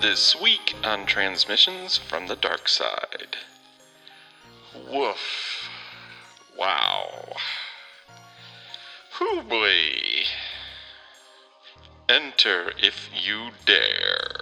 This week on Transmissions from the Dark Side. Woof. Wow. Hoo boy. Enter if you dare.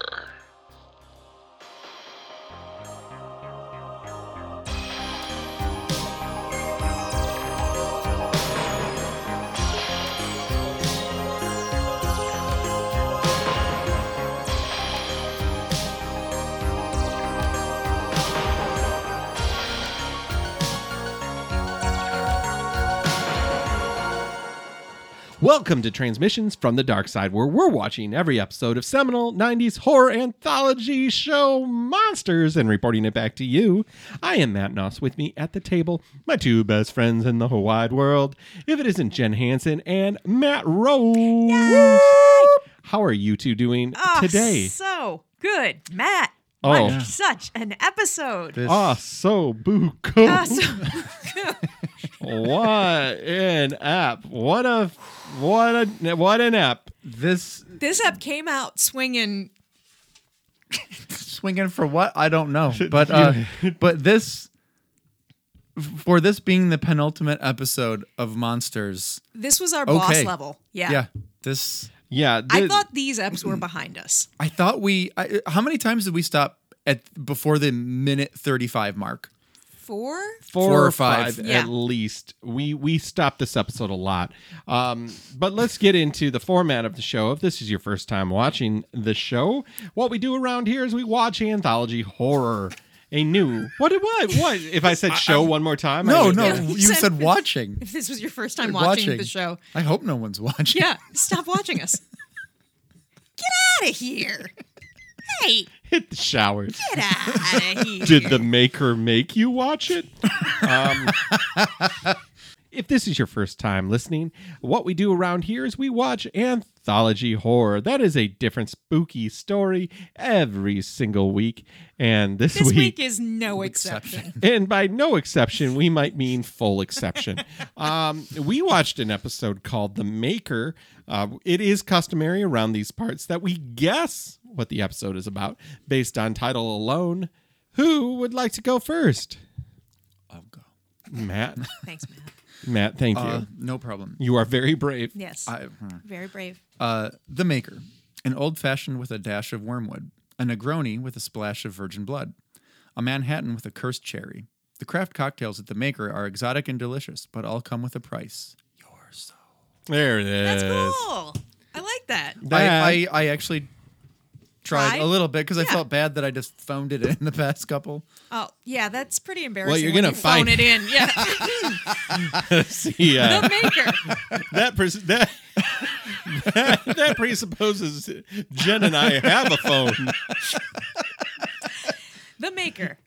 Welcome to Transmissions from the Dark Side, where we're watching every episode of seminal 90s horror anthology show Monsters and reporting it back to you. I am Matt Noss with me at the table, my two best friends in the whole wide world. If it isn't Jen Hansen and Matt Rose. How are you two doing Oh, today? So good, Matt. Oh. Yeah. such an episode. This- Ah, so buko. Ah, so- what an app. What a what a what an app. this this up came out swinging. swinging for what I don't know, but uh, but this for this being the penultimate episode of Monsters. This was our boss level. Yeah. Yeah, this Yeah, I thought these eps were behind us. I thought we. I, how many times did we stop at before the minute thirty five mark? Four? four, Four or or five, five. Yeah. at least. We we stopped this episode a lot. Um, but let's get into the format of the show. If this is your first time watching the show, what we do around here is we watch anthology horror. A new what what what? If I said show one more time, No, would- no, Yeah, you you said, said- watching. If this was your first time watching, the show. I hope no one's watching. Yeah, stop watching us. Get out of here. Hey, hit the showers. get out of here. Did the maker make you watch it? Um, if this is your first time listening, what we do around here is we watch anthology horror. That is a different spooky story every single week. And this, This week is no exception. and by no exception, we might mean full exception. um, we watched an episode called The Maker. Uh, it is customary around these parts that we guess what the episode is about based on title alone. Who would like to go first? I'll go. Matt. Thanks, Matt. Matt, thank you. Uh, no problem. you are very brave. Yes. I, hmm. Very brave. Uh, the Maker, an old fashioned with a dash of wormwood, a Negroni with a splash of virgin blood, a Manhattan with a cursed cherry. The craft cocktails at the Maker are exotic and delicious, but all come with a price. Yours. So. There it is. That's cool. I like that. That- I, I, I actually tried Tried? a little bit because I Yeah. felt bad that I just phoned it in the past couple. Oh, yeah, that's pretty embarrassing. Well, you're when gonna you phone find- it in. Yeah. See, uh, the maker. that, pres- that, that that presupposes Jen and I have a phone. The maker.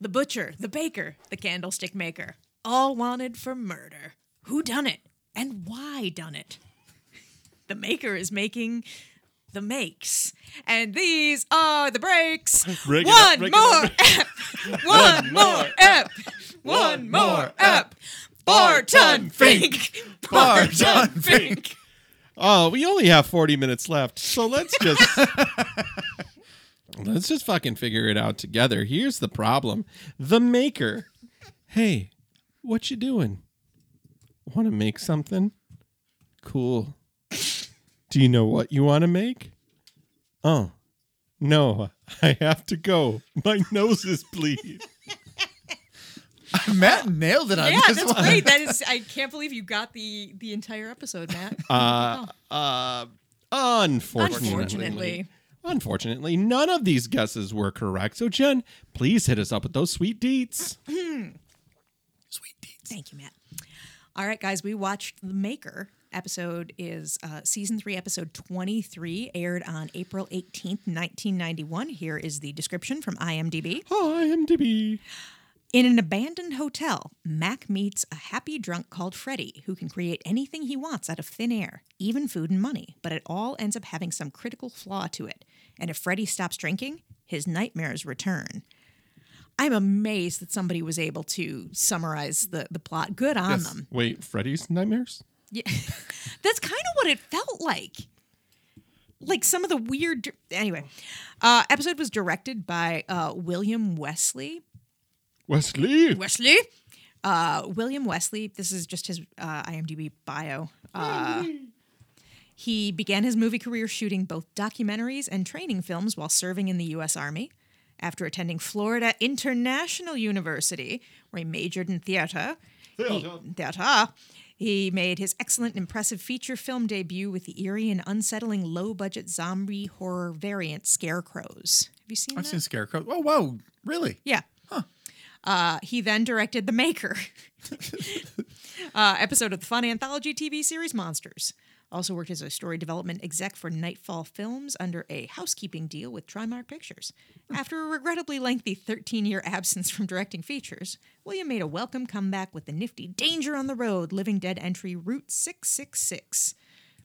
The butcher. The baker. The candlestick maker. All wanted for murder. Who done it? And why done it? The maker is making the makes. And these are the breaks. Break it up, One more up. ep. One more ep. One more ep. Barton Fink. Barton Fink. Oh, we only have 40 minutes left. So let's just Let's just fucking figure it out together. Here's the problem. The maker. Hey, what you doing? Want to make something? Cool. Do you know what you want to make? Oh. No, I have to go. My nose is bleeding. Matt nailed it on Yeah, this that's one. great. That is I can't believe you got the the entire episode, Matt. Uh, uh, unfortunately. Unfortunately. Unfortunately, none of these guesses were correct. So, Jen, please hit us up with those sweet deets. Sweet deeds. Thank you, Matt. All right, guys, we watched The Maker. Episode is uh, season three, episode 23, aired on April 18th, 1991. Here is the description from IMDb. Hi, MDB. In an abandoned hotel, Mac meets a happy drunk called Freddy who can create anything he wants out of thin air, even food and money, but it all ends up having some critical flaw to it. And if Freddy stops drinking, his nightmares return. I'm amazed that somebody was able to summarize the, the plot. Good on Yes. them. Wait, Freddy's Nightmares? Yeah. That's kind of what it felt like. like some of the weird. Anyway, uh, episode was directed by uh, William Wesley. Wesley. Wesley. Uh, William Wesley. This is just his uh, IMDb bio. Uh, he began his movie career shooting both documentaries and training films while serving in the U.S. Army. After attending Florida International University, where he majored in theater, he, theater, he made his excellent and impressive feature film debut with the eerie and unsettling low-budget zombie horror variant Scarecrows. Have you seen I've that? seen Scarecrow. Oh, whoa. Really? Yeah. Uh, he then directed The Maker, uh, episode of the fun anthology TV series Monsters. Also worked as a story development exec for Nightfall Films under a housekeeping deal with Trimark Pictures. After a regrettably lengthy 13 year absence from directing features, William made a welcome comeback with the nifty Danger on the Road Living Dead entry Route 666.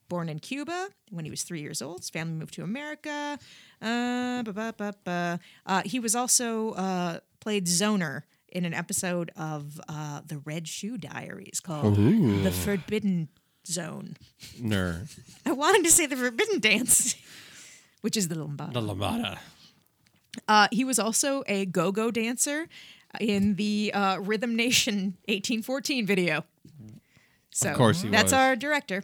Born in Cuba when he was three years old, his family moved to America. Uh. Uh, he was also uh, played Zoner in an episode of uh, the Red Shoe Diaries called The Forbidden Zone. Ner. I wanted to say the Forbidden Dance, which is the lambada. The Lambada. Uh, he was also a go-go dancer in the uh, Rhythm Nation 1814 video. So course he that's was. our director.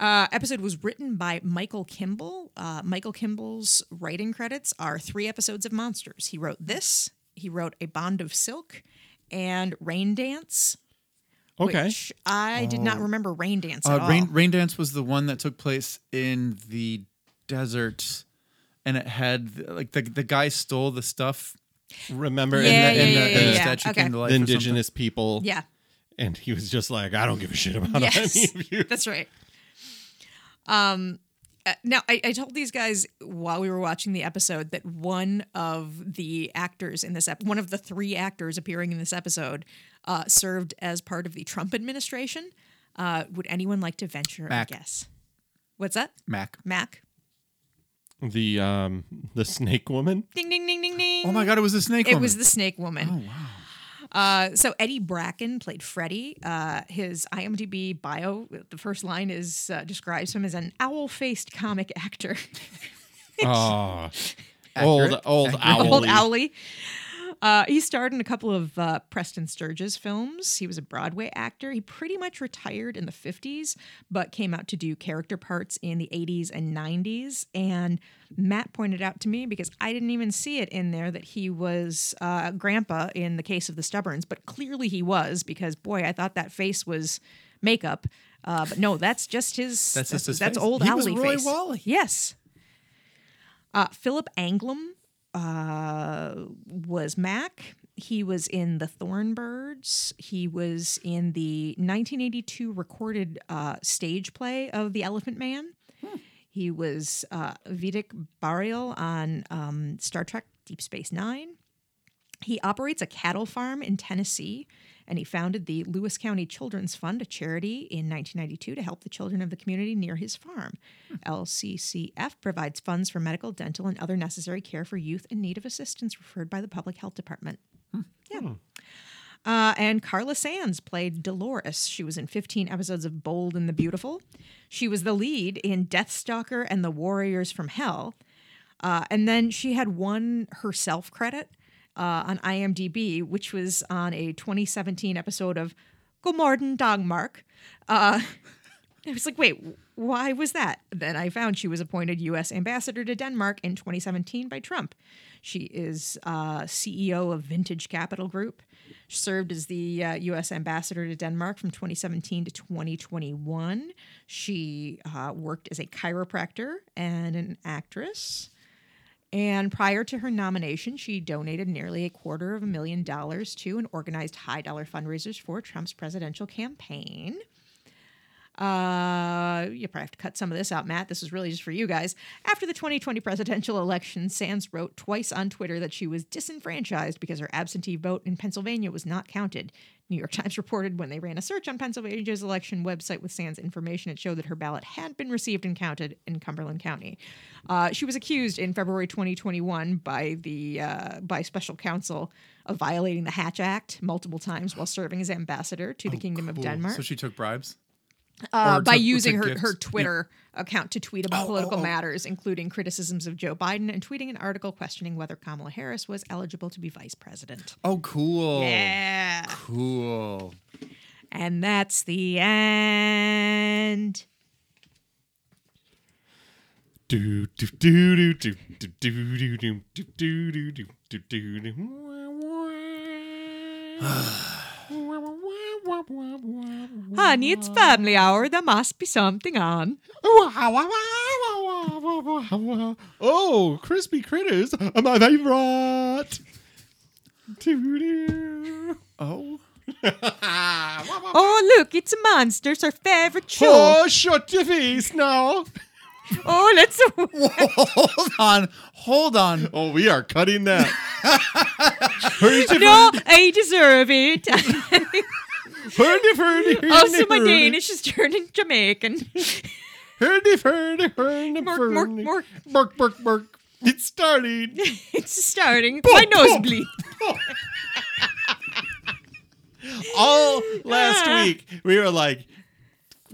Uh, episode was written by Michael Kimball. Uh, Michael Kimball's writing credits are three episodes of Monsters. He wrote this. He wrote A Bond of Silk and Rain Dance. Okay. Which I did not remember Rain Dance at Uh, all. Rain, Rain Dance was the one that took place in the desert, and it had like the the guy stole the stuff, Remember Yeah, in yeah, the, yeah, the, yeah, the yeah. statue Okay. came to life. the or indigenous people. yeah. And he was just like, I don't give a shit about Yes, any of you. that's right. Um, uh, now I, I told these guys while we were watching the episode that one of the actors in this ep- one of the three actors appearing in this episode uh, served as part of the Trump administration. Uh, would anyone like to venture Mac. a guess? What's that? Mac. Mac. The um the snake woman. Ding ding ding ding ding. Oh my God! It was the snake. It woman. was the Snake Woman. Oh wow. Uh, so Eddie Bracken played Freddy. Uh, his IMDb bio, the first line is uh, describes him as an owl-faced comic actor. Oh. old old owl. Old Owly. Uh, he starred in a couple of uh, Preston Sturges films. He was a Broadway actor. He pretty much retired in the 50s, but came out to do character parts in the 80s and 90s. And Matt pointed out to me, because I didn't even see it in there, that he was uh, Grandpa in The Case of the Stubborns, but clearly he was, because boy, I thought that face was makeup. Uh, but no, that's just his. That's just his That's face? old He was Roy face. Wally. Yes. Uh, Philip Anglim uh, was Mac. He was in The Thornbirds. He was in the 1982 recorded uh, stage play of The Elephant Man. He was uh, Vedek Bareil on um, Star Trek Deep Space Nine. He operates a cattle farm in Tennessee, and he founded the Lewis County Children's Fund, a charity, in 1992 to help the children of the community near his farm. LCCF provides funds for medical, dental, and other necessary care for youth in need of assistance referred by the Public Health Department. Yeah. Uh, and Carla Sands played Dolores. She was in 15 episodes of Bold and the Beautiful. She was the lead in Deathstalker and the Warriors from Hell. Uh, and then she had one herself credit uh, on IMDb, which was on a 2017 episode of Go' morgen Danmark. Uh, I was like, wait, why was that? Then I found she was appointed U.S. ambassador to Denmark in 2017 by Trump. She is uh, CEO of Vintage Capital Group. Served as the uh, U.S. ambassador to Denmark from 2017 to 2021. She uh, worked as a chiropractor and an actress. And prior to her nomination, she donated nearly a quarter of a million dollars to and organized high dollar fundraisers for Trump's presidential campaign. Uh, you probably have to cut some of this out, Matt. This is really just for you guys. After the 2020 presidential election, Sands wrote twice on Twitter that she was disenfranchised because her absentee vote in Pennsylvania was not counted. New York Times reported when they ran a search on Pennsylvania's election website with Sands information, it showed that her ballot had been received and counted in Cumberland County. Uh, she was accused in February 2021 by the uh, by special counsel of violating the Hatch Act multiple times while serving as ambassador to the Kingdom of Denmark. So she took bribes. Uh, by using her, gifts. her Yeah. Twitter account to tweet about Oh, political oh, oh. matters, including criticisms of Joe Biden and tweeting an article questioning whether Kamala Harris was eligible to be vice president. Oh, cool. Yeah. Cool. And that's the end. Do do do do do do do do do do do do do do do. Honey, it's family hour. There must be something on. Oh, crispy critters are my favorite. Oh. Oh, look, it's a monster. It's our favorite show. Oh, shut your face now. Oh, let's. hold on. Hold on. Oh, we are cutting that. No, I deserve it. Hurdy, hurdy, hurdy, also, my hurdy. Danish is turning Jamaican. Hurdy, hurdy, hurdy, Mork, mork, hurdy. mork. Bark, bark. It's starting. it's starting. My nose bleed. All last Ah. week, we were like,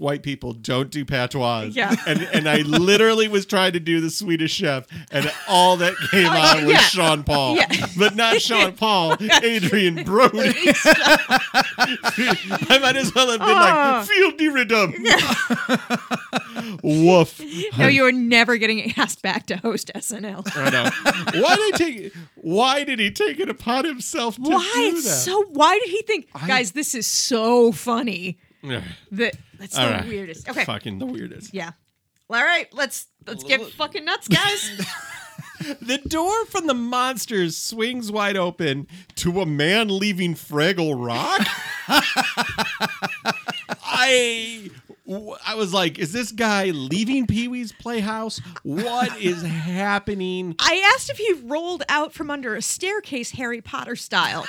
white people don't do patois. Yeah. And and I literally was trying to do the Swedish chef, and all that came out was yeah. Sean Paul. Yeah. But not Sean Paul, Adrien Brody. I might as well have been Oh. like, feel the rhythm. Woof. No, you are never getting asked back to host SNL. I know. Why did he take why did he take it upon himself to Why? do that? so. Why did he think, guys? This is so funny. That that's All the right. weirdest. Okay. Fucking the weirdest. Yeah. Well, all right. Let's let's get fucking nuts, guys. The door from the monsters swings wide open to a man leaving Fraggle Rock. I I was like, is this guy leaving Pee Wee's Playhouse? What is happening? I asked if he rolled out from under a staircase, Harry Potter style.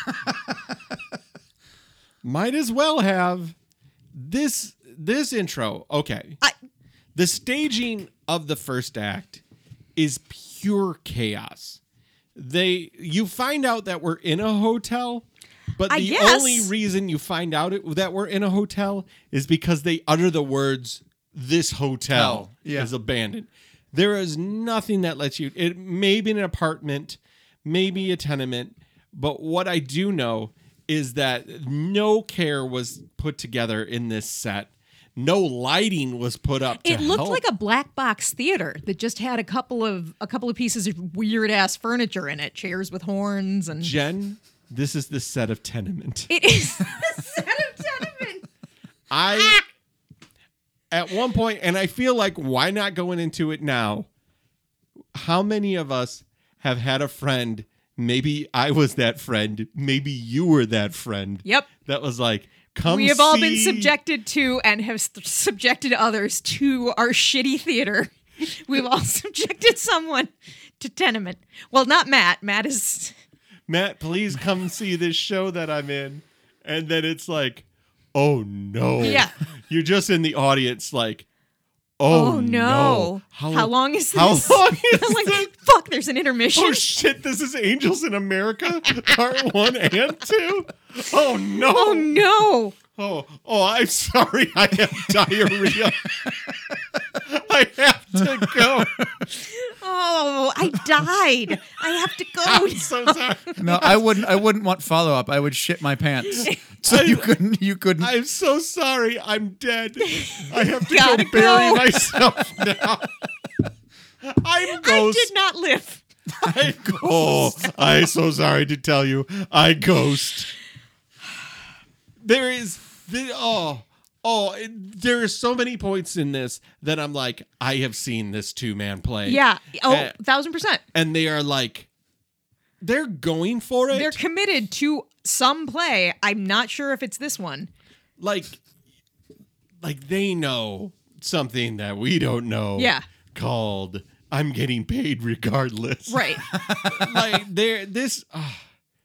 Might as well have this this intro. Okay. I, The staging of the first act is pure chaos. They you find out that we're in a hotel, but I the guess. only reason you find out it, that we're in a hotel is because they utter the words this hotel Hell, yeah. is abandoned. There is nothing that lets you it may be an apartment, maybe a tenement, but what I do know is that no care was put together in this set. No lighting was put up. It looked help. like a black box theater that just had a couple of a couple of pieces of weird ass furniture in it, chairs with horns and. Jen. This is the set of Tenement. It is the set of tenement. I at one point, and I feel like why not going into it now? How many of us have had a friend? Maybe I was that friend. Maybe you were that friend. Yep. That was like, come. we have all been subjected to and have subjected others to our shitty theater. We've all subjected someone to tenement. Well, not Matt. Matt is Matt, please come see this show that I'm in. And then it's like, oh no. Yeah. You're just in the audience, like, oh, Oh, no! How, long is this? How long is I'm like, this? fuck. There's an intermission. Oh shit, this is Angels in America, part one and two. Oh no. oh no! Oh, oh, I'm sorry. I have diarrhea. I have to go. Oh, I died. I have to go. I'm so sorry. No, I wouldn't. I wouldn't want follow up. I would shit my pants. So you couldn't. You couldn't. I'm so sorry. I'm dead. I have to Gotta go bury go. myself now. I'm I did not live. I, oh, I'm so sorry to tell you. I ghost. There is the oh oh it- there are so many points in this that I'm like I have seen this two man play. Yeah. Oh, Uh, thousand percent. and they are like they're going for it. They're committed to some play. I'm not sure if it's this one. like like they know something that we don't know. Yeah. Called I'm getting paid regardless. Right. like they're this. ah,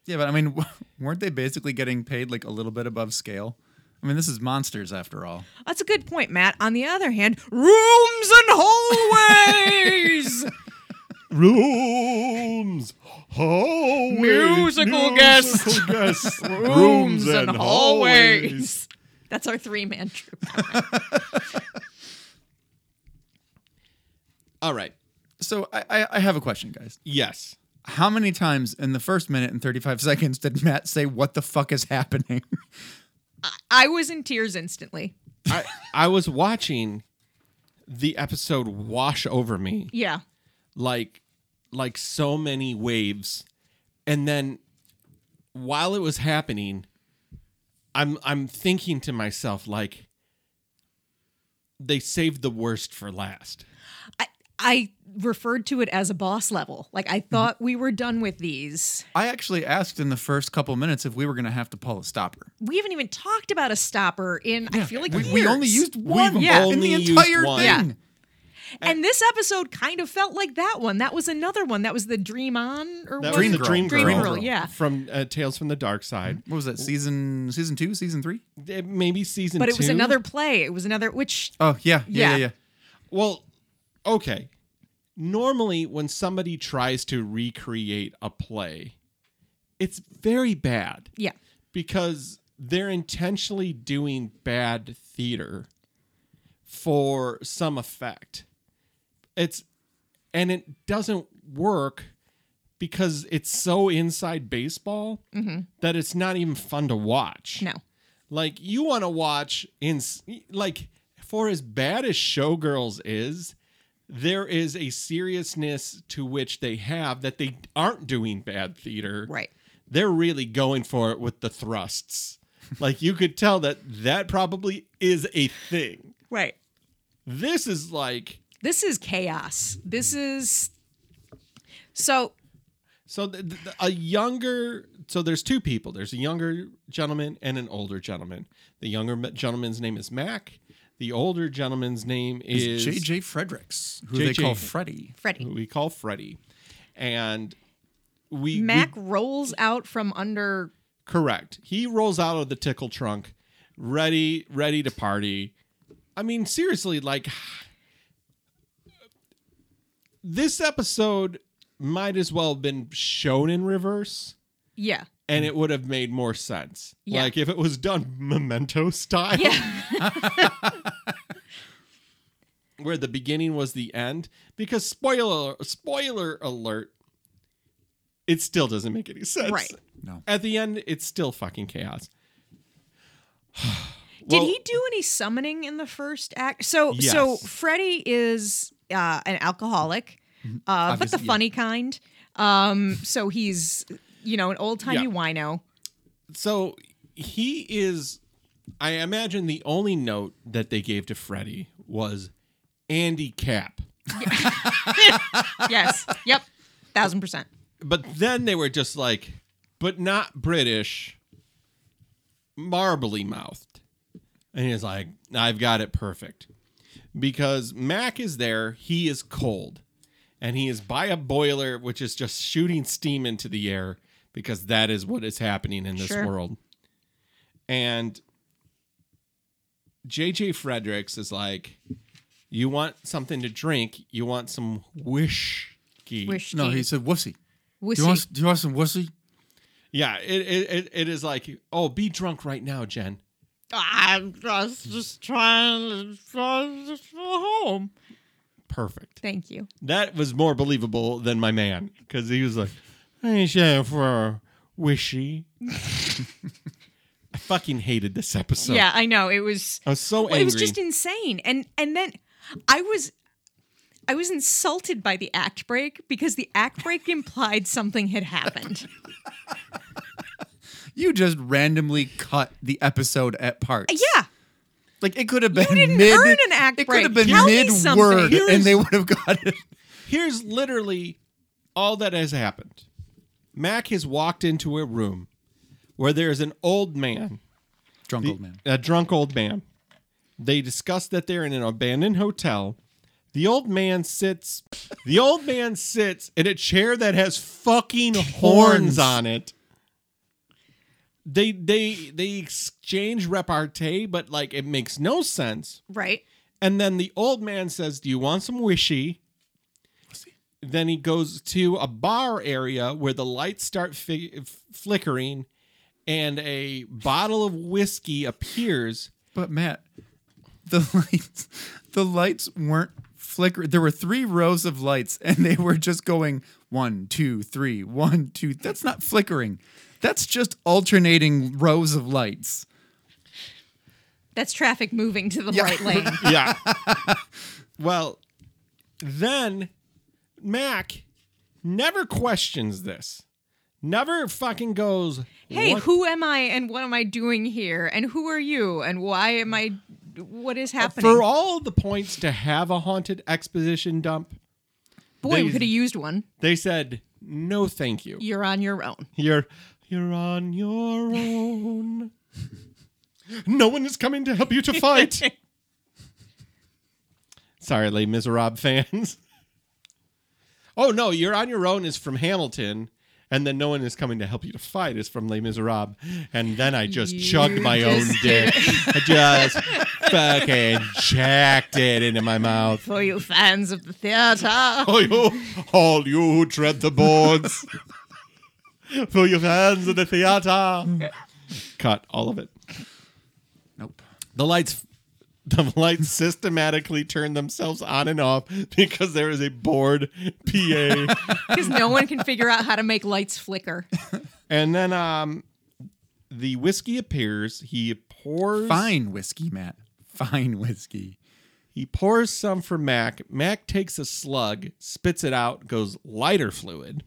yeah, but I mean, weren't they basically getting paid like a little bit above scale? I mean, this is monsters after all. That's a good point, Matt. On the other hand, rooms and hallways. rooms, hallways, Musical guests. guests, rooms and hallways. That's our three man troupe. All right. So I, I, I have a question, guys. Yes. How many times in the first minute and 35 seconds did Matt say, What the fuck is happening? I was in tears instantly. I I was watching the episode wash over me Yeah. like like so many waves and then while it was happening I'm I'm thinking to myself like they saved the worst for last. I, I referred to it as a boss level. Like I thought we were done with these. I actually asked in the first couple minutes if we were going to have to pull a stopper. We haven't even talked about a stopper in I feel like we, years. we only used one We've Yeah. in the entire one. thing. Yeah. And this episode kind of felt like that one. That was another one. That was the Dream On or That was Dream it? the Girl. Dream Girl, Dream Girl, yeah. from uh, Tales from the Dark Side. What was that? Season season two, season three? Maybe season But it was another play. It was another which Oh yeah, yeah, yeah. Yeah. yeah. Well, okay. Normally, when somebody tries to recreate a play, it's very bad yeah. because they're intentionally doing bad theater for some effect. It's and it doesn't work because it's so inside baseball mm-hmm. that it's not even fun to watch. No. Like you want to watch in like for as bad as Showgirls is, there is a seriousness to which they have that they aren't doing bad theater. Right. They're really going for it with the thrusts. like you could tell that that probably is a thing. Right. This is like This is chaos. This is so so th- th- a younger so there's two people. There's a younger gentleman and an older gentleman. The younger gentleman's name is Mac. The older gentleman's name is JJ Fredericks, who they JJ. call Freddy. Freddie. who we call Freddie. And we Mac we- rolls out from under correct. He rolls out of the tickle trunk, ready ready to party. I mean seriously like this episode might as well have been shown in reverse Yeah. And it would have made more sense. Yeah. Like if it was done memento style. Yeah. where the beginning was the end because spoiler spoiler alert it still doesn't make any sense Right. No. at the end it's still fucking chaos Did he do any summoning in the first act? So Yes. so Freddie is uh, an alcoholic, uh, but the Obviously, yeah. funny kind. Um, so he's you know an old timey Yeah. wino. so he is i imagine the only note that they gave to freddie was Andy Capp Yes. yep. Thousand percent. but then they were just like but not british marbly mouthed and he's like i've got it perfect because mac is there he is cold and he is by a boiler which is just shooting steam into the air because that is what is happening in this Sure. world and jj fredericks is like you want something to drink you want some whiskey Wish. No, he said wussy. Do Wussy. you want do you want some wussy? Yeah, it, it it it is like, oh, be drunk right now, Jen. I'm just, just trying to go home. Perfect. Thank you. That was more believable than my man because he was like, I ain't here for a wishy. I fucking hated this episode. yeah, I know. It was. I was so Well, angry. it was just insane and and then i was i was insulted by the act break because the act break implied something had happened You just randomly cut the episode at parts. yeah Like it could have been didn't mid. earn an act it break. could have been Tell mid word, Here's- and they would have got it. Here's literally all that has happened. Mac has walked into a room where there's an old man Drunk The- old man. A drunk old man. They discuss that they're in an abandoned hotel. The old man sits. The old man sits in a chair that has fucking horns Horns. on it. They they they exchange repartee, but like it makes no sense. right And then the old man says, "Do you want some wishy?" Then he goes to a bar area where the lights start fi- flickering, and a bottle of whiskey appears, But Matt, the lights, the lights weren't flickering. There were three rows of lights, and they were just going one, two, three, one, two. That's not flickering. That's just alternating rows of lights. That's traffic moving to the right lane. yeah. well, then Mac never questions this. Never fucking goes. Hey, "What who am I and what am I doing here? And who are you? And why am I what is happening? For all the points to have a haunted exposition dump, Boy, we could have used one. they said no, thank you. You're on your own. You're you're on your own. no one is coming to help you to fight. Sorry, Les Miserables fans. Oh no, you're on your own is from Hamilton, and then no one is coming to help you to fight is from Les Miserables. And then I just You chugged my own just dick. I just fucking jacked it into my mouth. For you fans of the theater. Oh, you, all you who tread the boards, for your fans of the theater. Cut all of it. Nope. The lights, the lights systematically turn themselves on and off because there is a bored PA, Because no one can figure out how to make lights flicker. and then um, the whiskey appears. He pours Fine whiskey, Matt. Fine whiskey. He pours some for Mac. Mac takes a slug, spits it out, goes lighter fluid.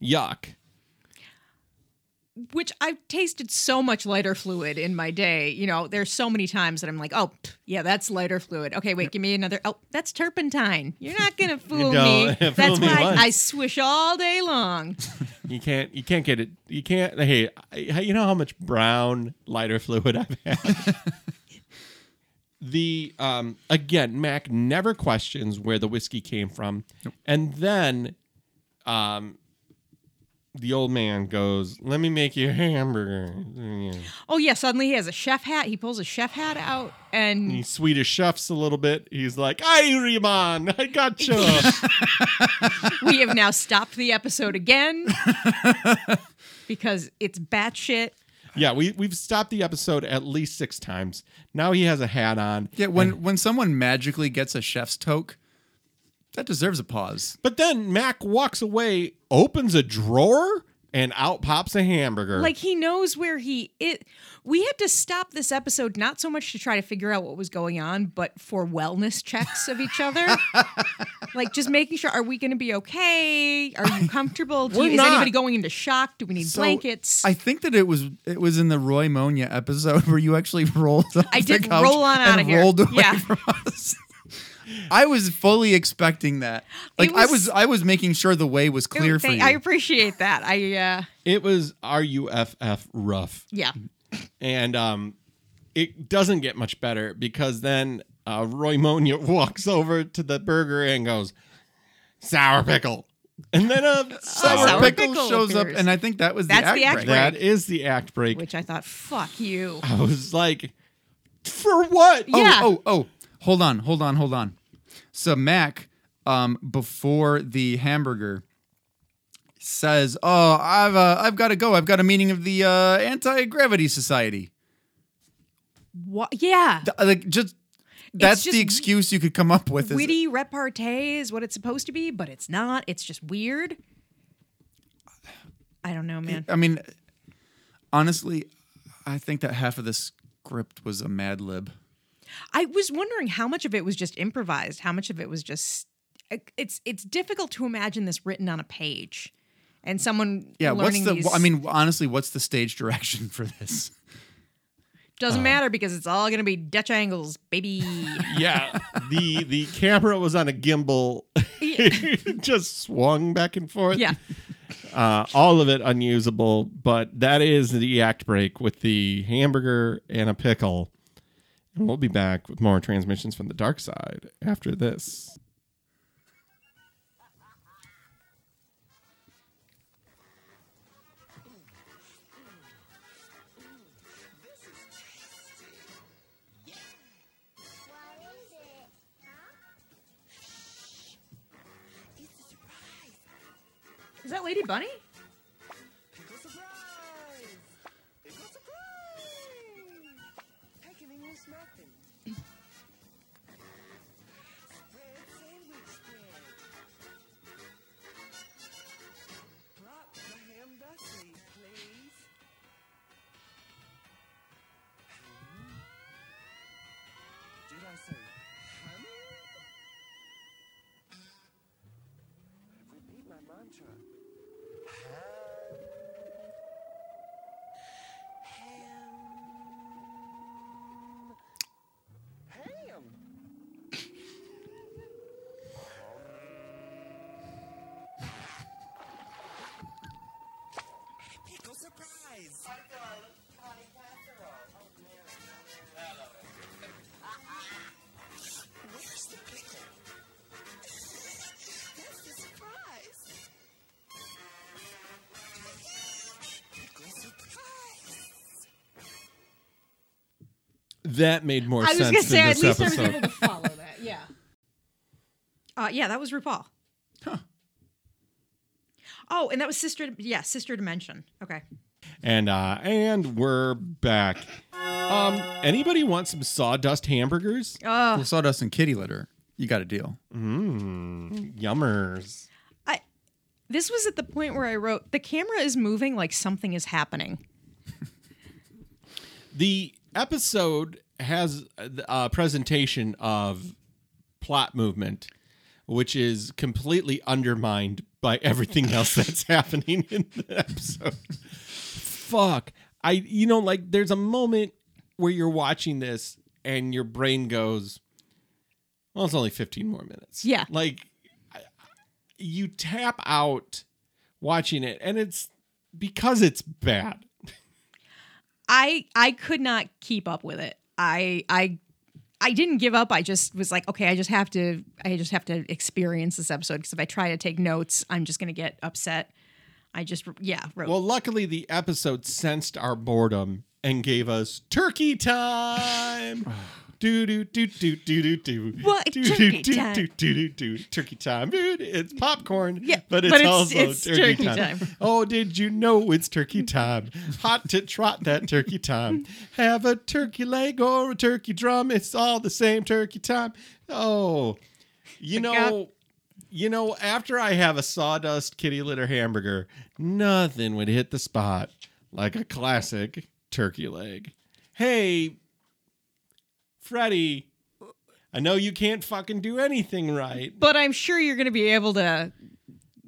Yuck. Which I've tasted so much lighter fluid in my day. You know, there's so many times that I'm like, oh, yeah, that's lighter fluid. Okay, wait, give me another. Oh, that's turpentine. You're not gonna fool me. fool That's me why once. I swish all day long. You can't. You can't get it. You can't. Hey, I- you know how much brown lighter fluid I've had. the um again, Mac never questions where the whiskey came from, and then, um, the old man goes, "Let me make you a hamburger." Oh yeah, suddenly he has a chef hat. He pulls a chef hat out and He Swedish chefs a little bit. He's like, "Hey, man, I gotcha." we have now stopped the episode again because it's batshit. yeah, we we've stopped the episode at least six times. Now he has a hat on. Yeah, when when someone magically gets a chef's toque, that deserves a pause. But then Mac walks away, opens a drawer, and out pops a hamburger. Like he knows where he it we had to stop this episode not so much to try to figure out what was going on, but for wellness checks of each other. like just making sure are we going to be okay? Are you comfortable? Do We're you, is not. anybody going into shock? Do we need So, blankets? I think that it was it was in the Roy Monia episode where you actually rolled. Off I the did couch roll on out of here. Rolled away Yeah. from us. I was fully expecting that. Like I was- was, I was making sure the way was clear for Thank- you. I appreciate that. I uh it was RUFF rough. yeah. And um it doesn't get much better because then uh, Roy Monia walks over to the burger and goes, sour pickle. And then a Sour, Sour pickle, Pickle shows up, and I think that was That's the the act act break. that is the act break. Which I thought, fuck you. I was like, for what? Oh, Yeah. oh, oh. Hold on, hold on, hold on. So Mac, um, before the hamburger, says, "Oh, I've uh, I've got to go. I've got a meeting of the uh, Anti Gravity Society." What? Yeah. Th- Like just that's just the excuse you could come up with. is- Witty repartee is what it's supposed to be, but it's not. It's just weird. I don't know, man. I mean, honestly, I think that half of the script was a Mad Lib. I was wondering how much of it was just improvised, how much of it was just. It's it's difficult to imagine this written on a page, and someone Yeah, what's the? these. I mean, honestly, what's the stage direction for this? doesn't uh, matter because it's all gonna be Dutch angles, baby. Yeah, the the camera was on a gimbal, just swung back and forth. yeah, uh, all of it unusable. But that is the act break with the hamburger and a pickle. And we'll be back with more transmissions from the dark side after this. Is that Lady Bunny? That made more sense. I was gonna say at this least I was episode. able to follow that. Yeah. Uh, yeah, that was RuPaul. Huh. Oh, and that was sister. Yeah, sister dimension. Okay. And uh and we're back. Um anybody want some sawdust hamburgers? Oh, Well, sawdust and kitty litter. You got a deal. Mmm. Yummers. I. This was at the point where I wrote the camera is moving like something is happening. The episode has a uh, presentation of plot movement, which is completely undermined by everything else that's happening in the episode. Fuck. I, you know, like there's a moment where you're watching this and your brain goes, well, it's only 15 more minutes. Yeah. Like you tap out watching it and it's because it's bad. I I could not keep up with it. I I I didn't give up. I just was like, okay, I just have to I just have to experience this episode because if I try to take notes, I'm just gonna get upset. I just yeah wrote. Well, luckily the episode sensed our boredom and gave us turkey time. Do do do do do do do. What? Do, Turkey do, do, time. Do, do, do, do. Turkey time, dude. It's popcorn. Yeah, but it's, but it's- also it's turkey, turkey time. time. Oh, did you know it's turkey time? Hot to trot that turkey time. Have a turkey leg or a turkey drum. It's all the same turkey time. Oh, you know. You know, after I have a sawdust kitty litter hamburger, nothing would hit the spot like a classic turkey leg. Hey, Freddie, I know you can't fucking do anything right. but I'm sure you're gonna be able to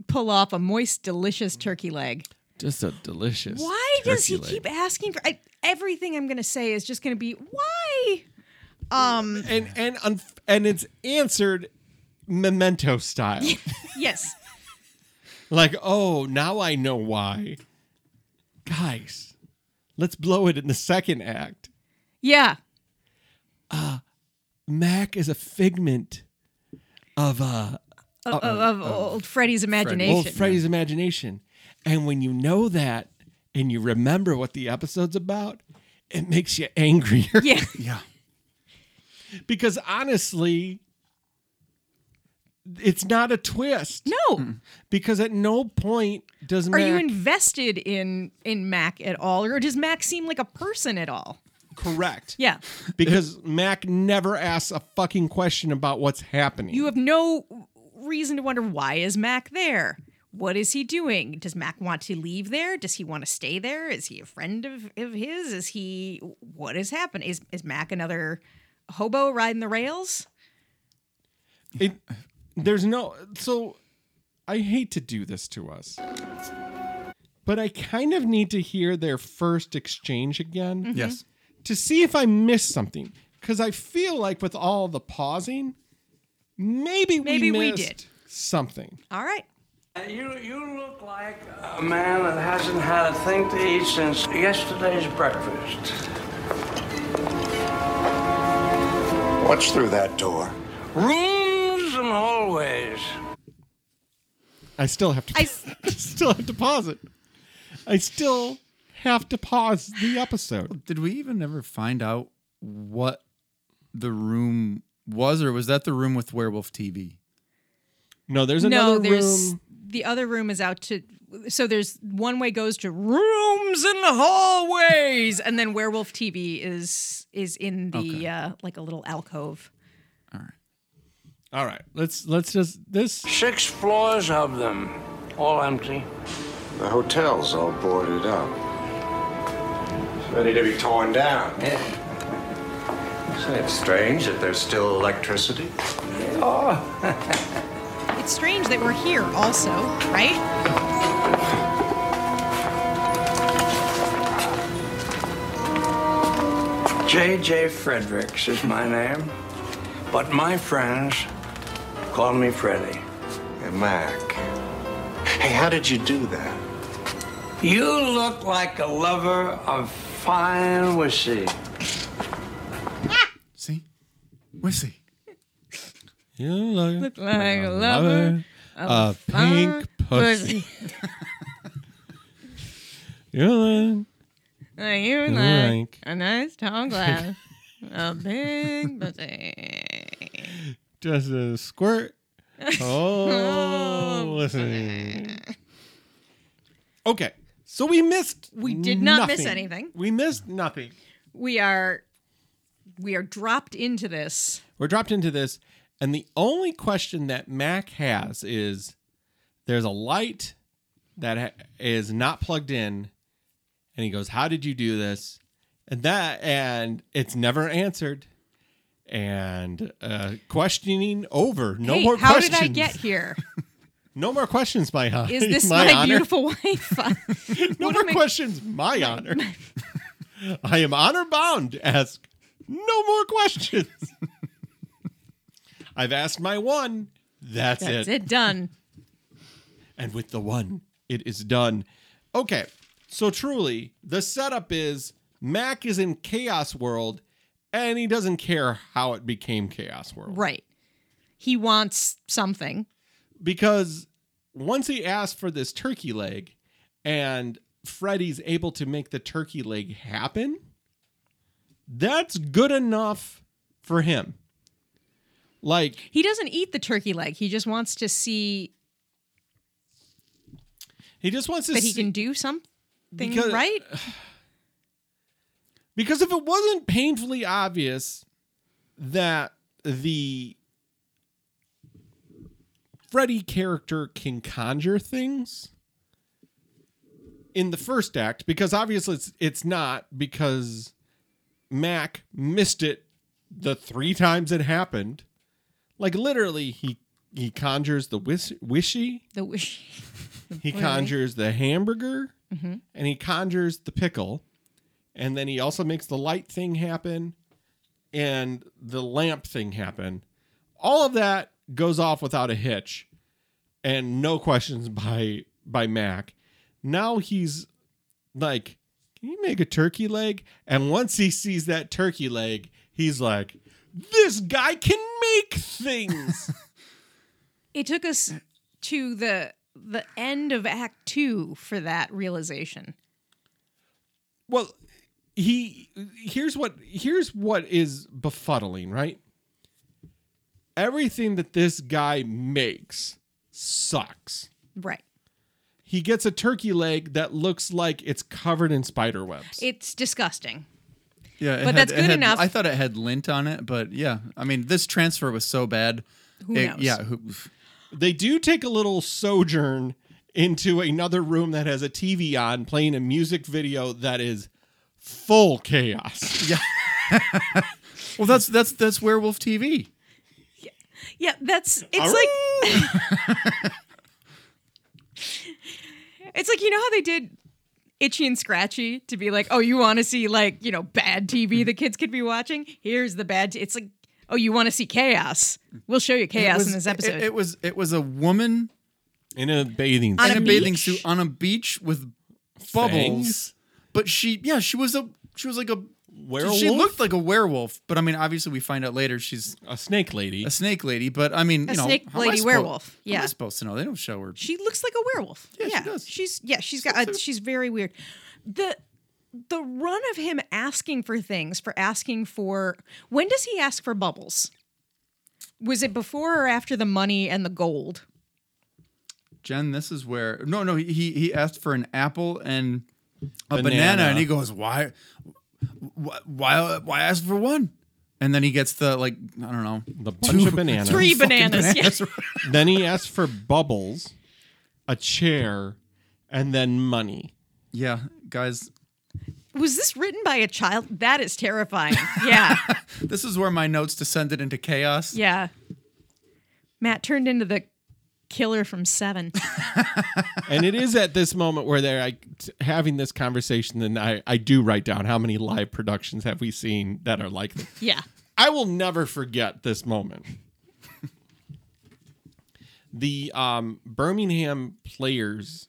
pull off a moist, delicious turkey leg. Just a delicious. Why does he leg. keep asking for I, everything? I'm gonna say is just gonna be why. Um. And and unf- and it's answered memento style. Yes. like, oh, now I know why. Guys, let's blow it in the second act. Yeah. Mac is a figment of uh Of, of old Freddy's imagination. old Freddy's imagination. And when you know that and you remember what the episode's about, it makes you angrier. Yeah. Yeah. because honestly, it's not a twist. No. Because at no point does Are Mac you invested in in Mac at all, or does Mac seem like a person at all? Correct. Yeah. Because Mac never asks a fucking question about what's happening. You have no reason to wonder why is Mac there. What is he doing? Does Mac want to leave there? Does he want to stay there? Is he a friend of, of his? Is he what is happening? Is is Mac another hobo riding the rails? It, there's no so I hate to do this to us. But I kind of need to hear their first exchange again Yes. To see if I missed something. Because I feel like with all the pausing, maybe we Maybe we missed did. something. All right. Uh, you, you look like a man that hasn't had a thing to eat since yesterday's breakfast. What's through that door? Rooms and hallways. I still have to I I still have to pause it. I still have to pause the episode. Did we even ever find out what the room was, or was that the room with werewolf TV? No, there's another room. no, there's room. the other room is out to so there's one way goes to rooms and hallways, and then Werewolf TV is is in the Okay. uh, like a little alcove. All right. All right, let's let's just this. Six floors of them, all empty. The hotel's all boarded up. It's ready to be torn down. Say, it's strange that there's still electricity. Oh. It's strange that we're here also, right? J.J. Fredericks is my name, but my friends call me Freddie. Hey, Mac. Hey, how did you do that? You look like a lover of fine whiskey. See? Wissy. You look Like a lover of pink pussy. You look You like a nice tall glass A big pussy. Just a squirt. Oh, listen. Okay, so we missed. We did not miss anything. We missed nothing. We are we are dropped into this. We're dropped into this, and the only question that Mac has is there's a light that ha- is not plugged in, and he goes, "How did you do this?" And that, and it's never answered. And uh, questioning over. No hey, more how questions. did I get here? No more questions, my honor. Is this my, honor. beautiful wife? No What more questions, my honor. I am honor bound to ask no more questions. I've asked my one. That's, That's it. it done. And with the one, it is done. Okay, so truly, the setup is Mac is in Chaos World, and he doesn't care how it became Chaos World. Right. He wants something. Because once he asked for this turkey leg and Freddy's able to make the turkey leg happen, that's good enough for him. Like, He doesn't eat the turkey leg. He just wants to see he just wants to see that he can do something Because- right. because if it wasn't painfully obvious that the Freddy character can conjure things in the first act, because obviously it's it's not because Mac missed it the three times it happened. Like literally, he he conjures the wish, wishy, The wish. he conjures the hamburger, Mm-hmm. and he conjures the pickle, and then he also makes the light thing happen, and the lamp thing happen. All of that goes off without a hitch, and no questions by by Mac. Now he's like, "Can you make a turkey leg?" And once he sees that turkey leg, he's like, "This guy can make things." It took us to the the end of Act Two for that realization. Well, he here's what here's what is befuddling, right? Everything that this guy makes sucks. Right. He gets a turkey leg that looks like it's covered in spider webs. It's disgusting. Yeah, But had- that's good had- enough. I thought it had lint on it, but yeah, I mean, this transfer was so bad. Who it- knows? Yeah, who, they do take a little sojourn into another room that has a TV on playing a music video that is full chaos. Yeah. well, that's that's that's Werewolf TV. Yeah, that's it's like it's like you know how they did Itchy and Scratchy to be like, oh, you want to see like you know bad TV the kids could be watching? Here's the bad. T-. It's like, oh, you want to see chaos? We'll show you chaos was- in this episode. It, it was it was a woman in a bathing On suit. in a bathing suit on a beach with bubbles. Fangs? But she, yeah, she was a she was like a Werewolf? She looked like a werewolf, but I mean, obviously, we find out later she's a snake lady. a snake lady. But I mean, A you know, snake how am I lady suppo- werewolf, How am I yeah. supposed to know? They don't show her. she looks like a werewolf. Yeah, she does. She's yeah, she's got uh, she's very weird. The the run of him asking for things for asking for when does he ask for bubbles? Was it before or after the money and the gold? Jen, this is where no, no. He he asked for an apple and a banana, Banana. and he goes, "Why, why, why, why ask for one?" And then he gets the like, I don't know, The bunch of bananas. Three bananas. bananas. Yeah. then he asks for bubbles, a chair, and then money. yeah, guys. Was this written by a child? That is terrifying. Yeah. This is where my notes descended into chaos. yeah. Matt turned into the killer from Seven. And it is at this moment where they're like, having this conversation, and I, I do write down how many live productions have we seen that are like this. Yeah. I will never forget this moment. the um, Birmingham players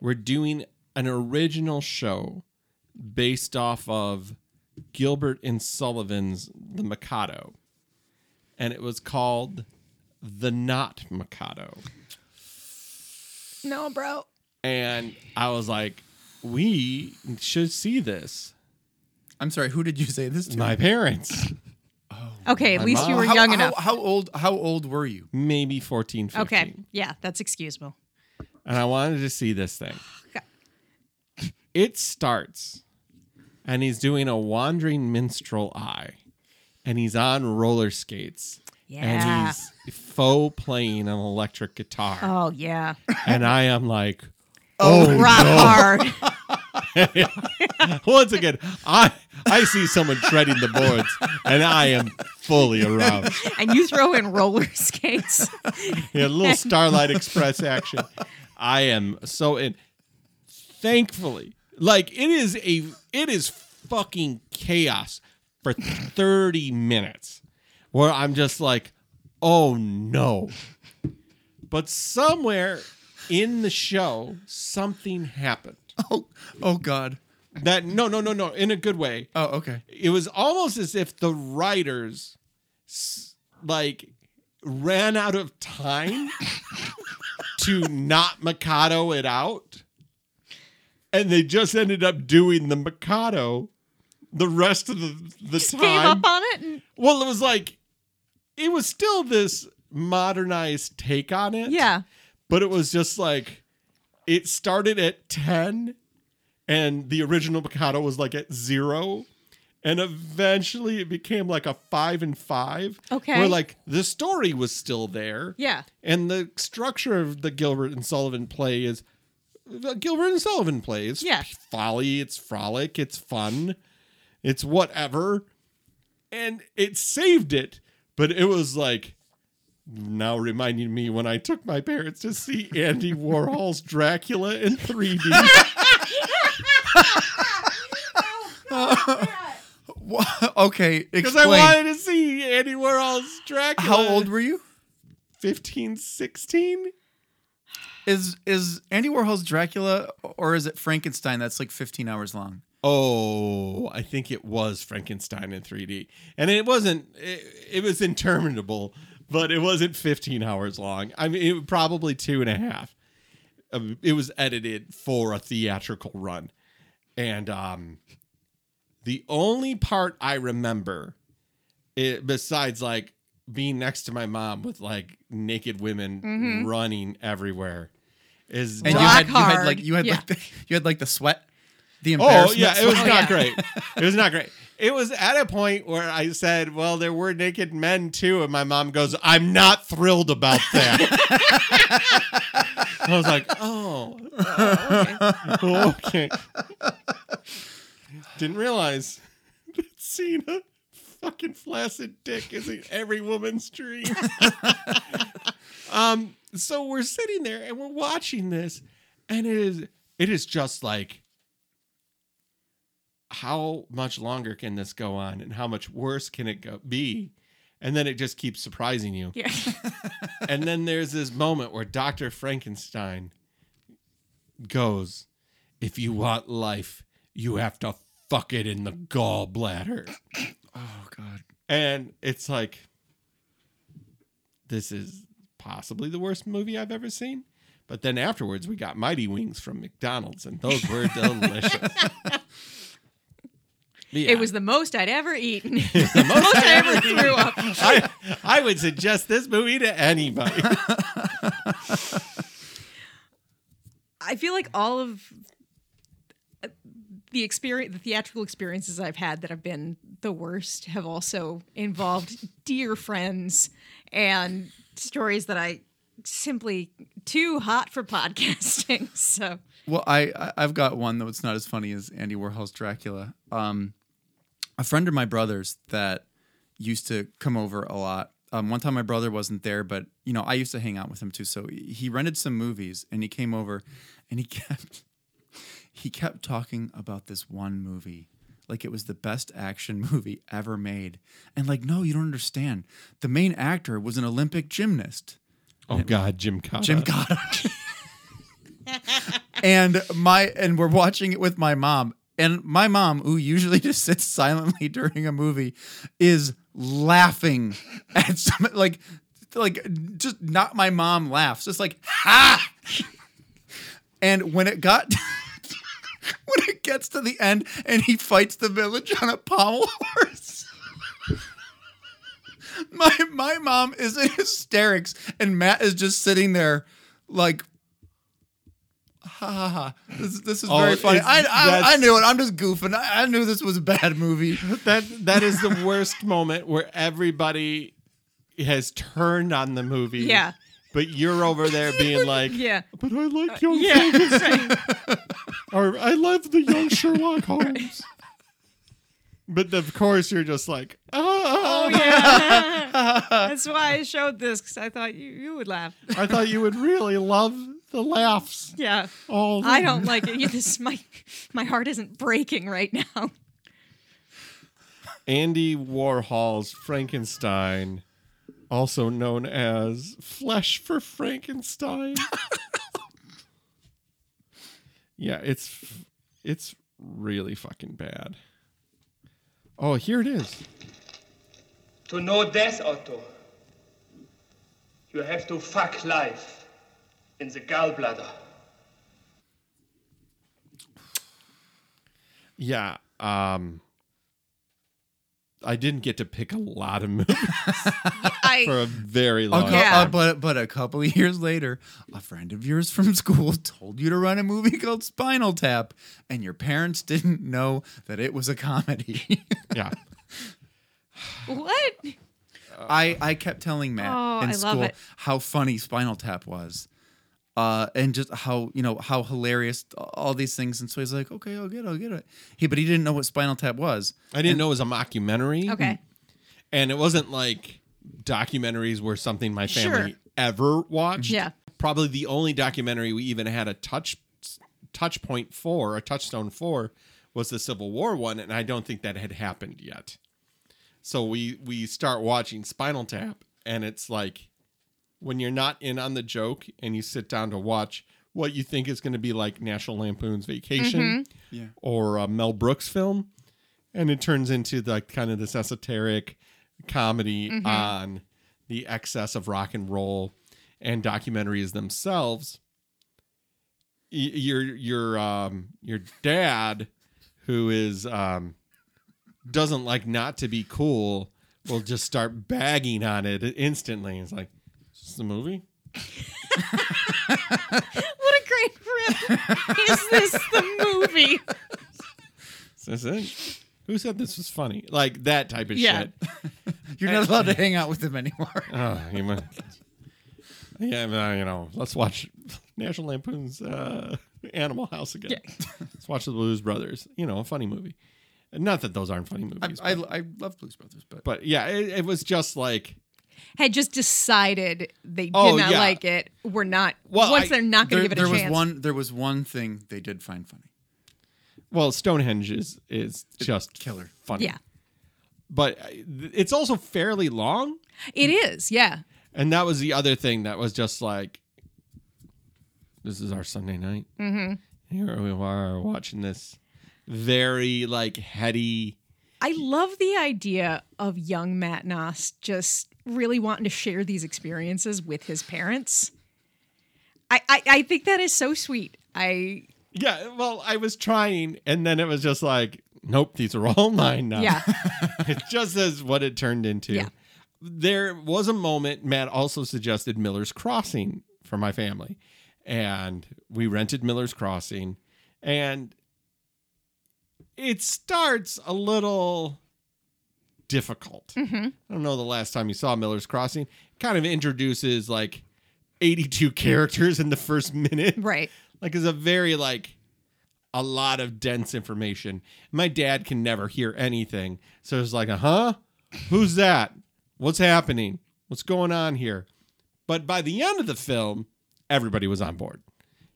were doing an original show based off of Gilbert and Sullivan's The Mikado. And it was called The Not Mikado. No, bro. And I was like, we should see this. I'm sorry. Who did you say this to? My parents, oh, Okay, at My least you were young how- enough. How old? How old were you? maybe 14, 15. okay, yeah, that's excusable. And I wanted to see this thing. Okay. It starts, and he's doing a wandering minstrel I, and he's on roller skates. Yeah. And he's faux playing an electric guitar. Oh yeah, And I am like, oh, oh rock hard. once again, I I see someone treading the boards, and I am fully aroused. and you throw in roller skates. Yeah, a little Starlight Express action. I am so in. Thankfully, like it is a it is fucking chaos for thirty minutes, where I'm just like, oh no. But somewhere in the show, something happened. Oh, oh God. That no no no no in a good way. Oh, okay. It was almost as if the writers like ran out of time to not Mikado it out. And they just ended up doing the Mikado the rest of the, the Just time. gave up on it. And, well, it was like it was still this modernized take on it. yeah, But it was just like it started at 10 and the original Mikado was like at zero. And eventually it became like a five and five. Okay. Where like the story was still there. yeah. And the structure of the Gilbert and Sullivan play is the Gilbert and Sullivan play. It's Yeah. folly, it's frolic, it's fun, it's whatever. And it saved it, but it was like now reminding me when I took my parents to see Andy Warhol's Dracula in 3D. Wha- okay, Because I wanted to see Andy Warhol's Dracula. How old were you? 15, 16? Is is Andy Warhol's Dracula or is it Frankenstein that's like 15 hours long? Oh, I think it was Frankenstein in 3D. And it wasn't, it, it was interminable, but it wasn't 15 hours long. I mean, it, was probably two and a half. Um, it was edited for a theatrical run. And um, the only part I remember, it, besides like being next to my mom with like naked women running everywhere, is And you had you had like you had Yeah. like the, you had like the sweat, the Oh yeah, it was sweat. not yeah. great. It was not great. It was at a point where I said, "Well, there were naked men too," and my mom goes, "I'm not thrilled about that." I was like, "Oh, oh, okay." Didn't realize that seeing a fucking flaccid dick is in every woman's dream. um, so we're sitting there and we're watching this, and it is it is just like how much longer can this go on and how much worse can it go be? And then it just keeps surprising you. Yeah. and then there's this moment where dr frankenstein goes if you want life you have to fuck it in the gallbladder. Oh god. and it's like this is possibly the worst movie i've ever seen. But then afterwards we got mighty wings from mcdonald's and those were delicious Yeah. It was the most I'd ever eaten. the most I ever threw up. I, I would suggest this movie to anybody. I feel like all of uh, the experience, the theatrical experiences I've had that have been the worst, have also involved dear friends and stories that I simply too hot for podcasting. So Well, I, I I've got one though. It's not as funny as Andy Warhol's Dracula. Um, a friend of my brother's that used to come over a lot. Um, one time my brother wasn't there, but you know I used to hang out with him too. So he rented some movies and he came over, and he kept he kept talking about this one movie like it was the best action movie ever made. And like, no, you don't understand. The main actor was an Olympic gymnast. oh God, Gymkata. Jim Cotta. and my and we're watching it with my mom. And my mom, who usually just sits silently during a movie, is laughing at some like like just not my mom laughs. Just like ha. And when it got when it gets to the end and he fights the village on a pommel horse. my my mom is in hysterics and Matt is just sitting there like ha ha ha. This, this is Oh, very funny. I, I, I knew it. I'm just goofing. I, I knew this was a bad movie. That that is the worst moment where everybody has turned on the movie. Yeah. But you're over there being like, Yeah. but I like uh, young Yeah. Frankenstein. or I love the young Sherlock Holmes. But of course you're just like, oh, Oh yeah. That's why I showed this because I thought you, you would laugh. I thought you would really love the laughs. Yeah. Oh, I don't like it. You- This my my heart isn't breaking right now. Andy Warhol's Frankenstein, also known as Flesh for Frankenstein. yeah, it's it's really fucking bad. Oh, here it is. To know death, Otto, you have to fuck life in the gallbladder. Yeah, um I didn't get to pick a lot of movies I for a very long cou- Yeah. uh, but but a couple of years later, a friend of yours from school told you to run a movie called Spinal Tap, and your parents didn't know that it was a comedy. Yeah. what? I I kept telling Matt Oh, in I school how funny Spinal Tap was. Uh, and just how you know how hilarious all these things, and so he's like, "Okay, I'll get, it, I'll get it." He, but he didn't know what Spinal Tap was. I didn't know it was a mockumentary. Okay. And it wasn't like documentaries were something my family Sure. ever watched. Yeah. Probably the only documentary we even had a touch touch point for, a touchstone for, was the Civil War one, and I don't think that had happened yet. So we we start watching Spinal Tap, and it's like when you're not in on the joke and you sit down to watch what you think is going to be like National Lampoon's Vacation Yeah. or a Mel Brooks film, and it turns into like kind of this esoteric comedy on the excess of rock and roll and documentaries themselves. Y- Your your um your dad, who is um doesn't like not to be cool, will just start bagging on it instantly. It's like, is this the movie? What a great rip! Is this the movie? Is this it? Who said this was funny? Like that type of Yeah. shit. You're not allowed to hang out with him anymore. Oh, you might. Yeah, but, you know, let's watch National Lampoon's uh, Animal House again. let's watch the Blues Brothers. You know, a funny movie. Not that those aren't funny I, movies, I, but, I love Blues Brothers, but, but yeah, it, it was just like Had just decided they did Oh, not yeah. like it. We're not. Well, once I- they're not going to give it a there chance. was one there was one thing they did find funny. well, Stonehenge is is just killer. funny. Yeah, but uh, it's also fairly long, it is. Yeah. and that was the other thing that was just like, this is our Sunday night. Mm-hmm. Here we are watching this very like heady. I love the idea of young Matt Noss just really wanting to share these experiences with his parents. I, I, I think that is so sweet. I Yeah, well, I was trying, and then it was just like, nope, these are all mine now. yeah it just as what it turned into. Yeah. There was a moment, Matt also suggested Miller's Crossing for my family. And we rented Miller's Crossing. And it starts a little difficult. I don't know the last time you saw Miller's Crossing. Kind of introduces like 82 characters in the first minute. right. Like it's a very like a lot of dense information. My dad can never hear anything. So it's like, uh huh? Who's that? What's happening? What's going on here? But by the end of the film, everybody was on board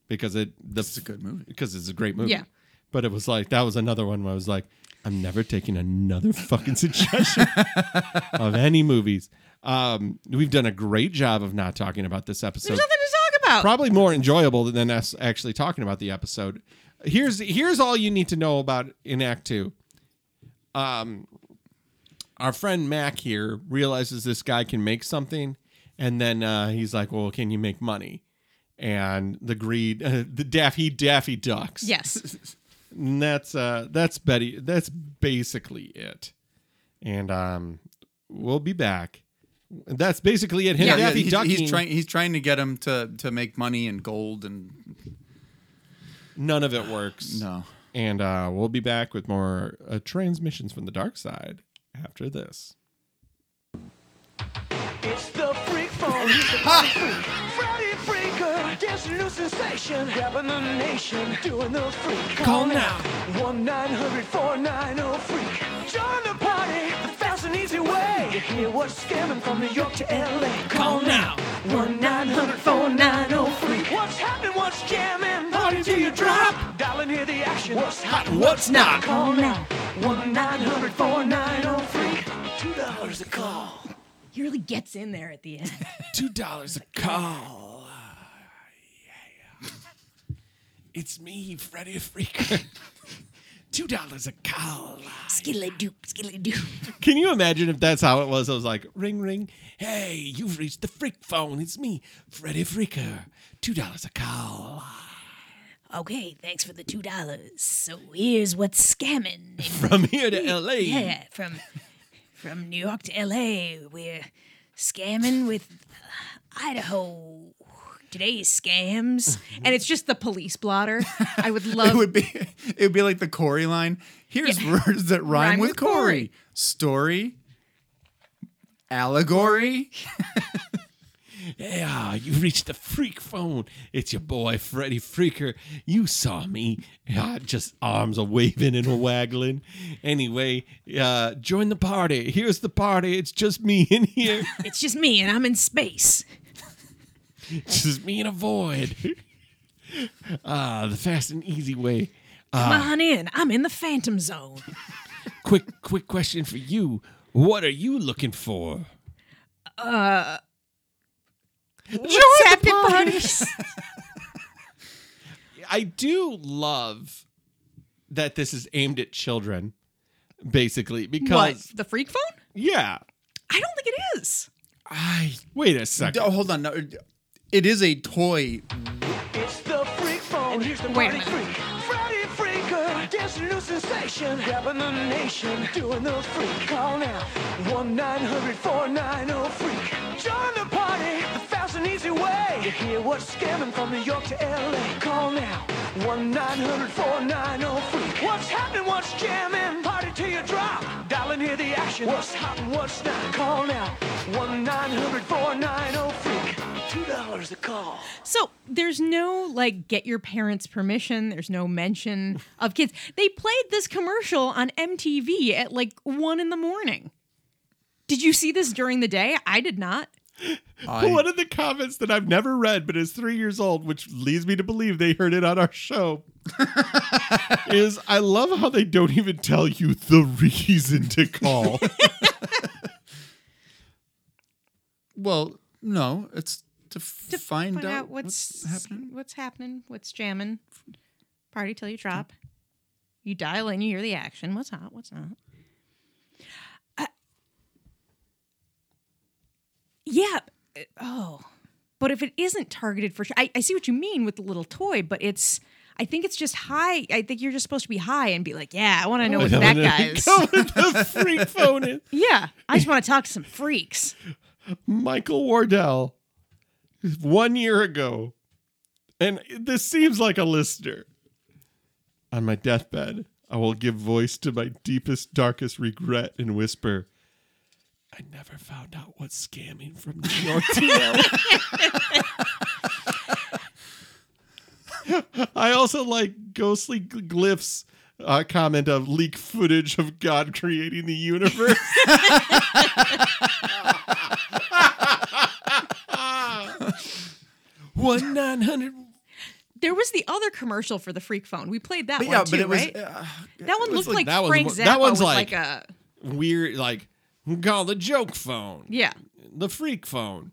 because it the, It's a good movie. because it's a great movie. Yeah. But it was like that was another one where I was like, I'm never taking another fucking suggestion of any movies. Um, we've done a great job of not talking about this episode There's nothing to talk about. probably more enjoyable than us actually talking about the episode. Here's here's all you need to know about in Act Two. Um, our friend Mac here realizes this guy can make something, and then uh, he's like, "Well, can you make money?" And the greed, uh, the daffy daffy ducks. yes. And that's uh that's Betty that's basically it. And um we'll be back. That's basically it. Him Yeah, yeah, he's, he's trying. He's trying to get him to to make money and gold and None of it works. no. And uh we'll be back with more uh, transmissions from the dark side after this. It's the freak phone. He's the party freak. Friday freaker. Dancing new sensation. Grabbing the nation. Doing the freak. Call now. 1 900 490 freak. Join the party. The fast and easy way. To hear what's scamming from New York to LA. Call now. 1 900 490 freak. What's happening? What's jamming? Party till you drop. Dial and hear the action. What's hot and what's not? Call now. 1 900 490 freak. $2 a call. He really gets in there at the end. Two dollars a call. It's me, Freddy Freaker. Two dollars a call. skiddly doop, skiddly doop. Can you imagine if that's how it was? I was like, ring, ring. Hey, you've reached the freak phone. It's me, Freddy Freaker. Two dollars a call. Okay, thanks for the two dollars. So here's what's scamming. From here to LA. Yeah, from from New York to LA, we're scamming with Idaho. Today's scams, and it's just the police blotter. I would love. It would be it would be like the Corey line. Here's words that rhyme, Rhyme with, with Corey. Corey. Story. Allegory. Yeah, you've reached the freak phone. It's your boy, Freddy Freaker. You saw me. Yeah, just arms are waving and a waggling. Anyway, uh, join the party. Here's the party. It's just me in here. it's just me, and I'm in space. It's just me in a void. Ah, the fast and easy way. Come on in. I'm in the Phantom Zone. Quick, quick question for you. What are you looking for? What's happy parties? I do love that this is aimed at children, basically, what? because The freak phone? yeah. I don't think it is. I Wait a second. oh, hold on. No, it is a toy. It's the freak phone. And here's the Wait a party minute. freak. Friday freaker. Dancing new sensation. Grabbing the nation. Doing the freak. Call now. 1 900 490 freak. Join the easy way. To hear what's scamming from New York to LA. Call now. 1 900 490 freak. What's happening? What's jamming? Party till you drop. Dial and hear the action. What's hot and what's not? Call now. 1 900 490 freak. $2 a call. So there's no like get your parents' permission. There's no mention of kids. They played this commercial on MTV at like one in the morning. Did you see this during the day? I did not. I, One of the comments that I've never read, but is three years old, which leads me to believe they heard it on our show, is I love how they don't even tell you the reason to call. well, no, it's to, f- To find, out, what's, happening. What's happening? What's jamming? Party till you drop. You dial in, you hear the action. What's hot? What's not? Uh, yeah. Oh, but if it isn't targeted for, I, I see what you mean with the little toy, but it's. I think it's just high. I think you're just supposed to be high and be like, yeah, I want to know oh, what that guy is. The freak phone in. Yeah, I just want to talk to some freaks. Michael Wardell, one year ago, and this seems like a listener. On my deathbed, I will give voice to my deepest, darkest regret and whisper, I never found out what scamming from New York to. I also like ghostly glyphs uh, comment of leak footage of God creating the universe. One nine hundred. There was the other commercial for the freak phone. We played that But one yeah, too, but it was right? uh, that one looked like, that Frank mo- Zappa that one's like- like a Weird, like call the joke phone, yeah, the freak phone,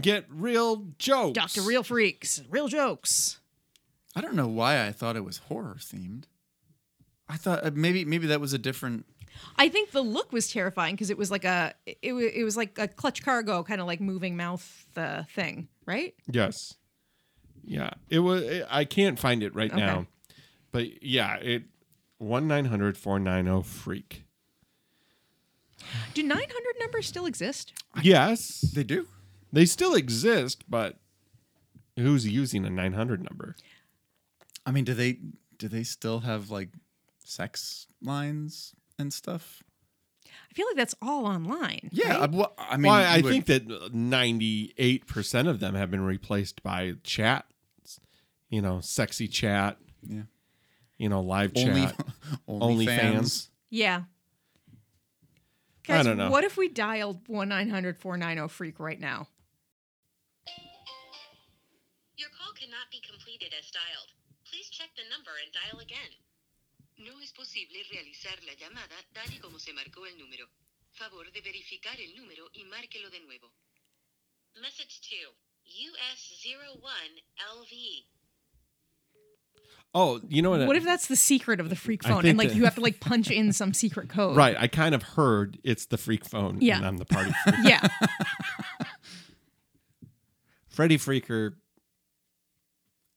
get real jokes. Doctor Real Freaks, real jokes. I don't know why I thought it was horror themed. I thought uh, maybe maybe that was a different. I think the look was terrifying because it was like a it, wa- it was like a clutch cargo kind of like moving mouth uh, thing, right? Yes. Yeah, it was. I can't find it right Okay. now, but yeah, it One nine hundred four nine zero freak. Do 900 numbers still exist? Yes, They do. they still exist, but who's using a nine hundred number? I mean, do they do they still have like sex lines and stuff? I feel like that's all online. Yeah. right? I, well, I mean, well, I you would- think that ninety eight percent of them have been replaced by chat. You know, sexy chat. Yeah. You know, live only chat. only OnlyFans. fans. Yeah. I don't know. what if we dialed 1 900 490 freak right now? Your call cannot be completed as dialed. Please check the number and dial again. No es posible realizar la llamada tal y como se marcó el número. Favor de verificar el número y márquelo de nuevo. Message 2. US01LV. Oh, you know what? What if that's the secret of the freak I phone think and like that- you have to like punch in some secret code? Right. I kind of heard it's the freak phone. Yeah. And I'm the party freak. Yeah. Freddy Freaker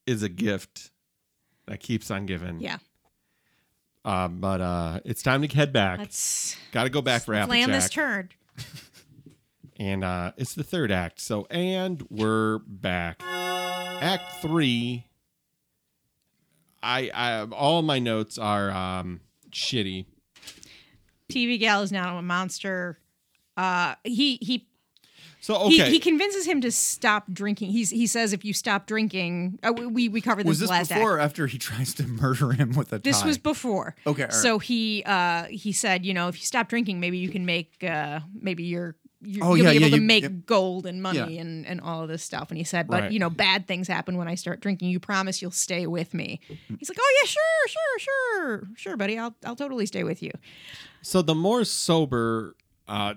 is a gift that keeps on giving. Yeah. Uh, but uh, it's time to head back. Let's Got to go back for Applejack. slam this turd. and uh, it's the third act. So, and we're back. Act three. I, I all my notes are um, shitty. TV Gal is now a monster. Uh, he he So He, okay, he convinces him to stop drinking. He's he says if you stop drinking, uh, we we covered this, Was this last before act. or after he tries to murder him with a This tie? was before. Okay, right. So he uh he said, you know, if you stop drinking, maybe you can make uh maybe you're. You Oh, you'll yeah, be able yeah, to you- make yep. gold and money Yeah. and, and all of this stuff. And he said, but Right. you know, bad things happen when I start drinking. You promise you'll stay with me. He's like, oh yeah, sure, sure, sure, sure, buddy. I'll I'll totally stay with you. So the more sober uh,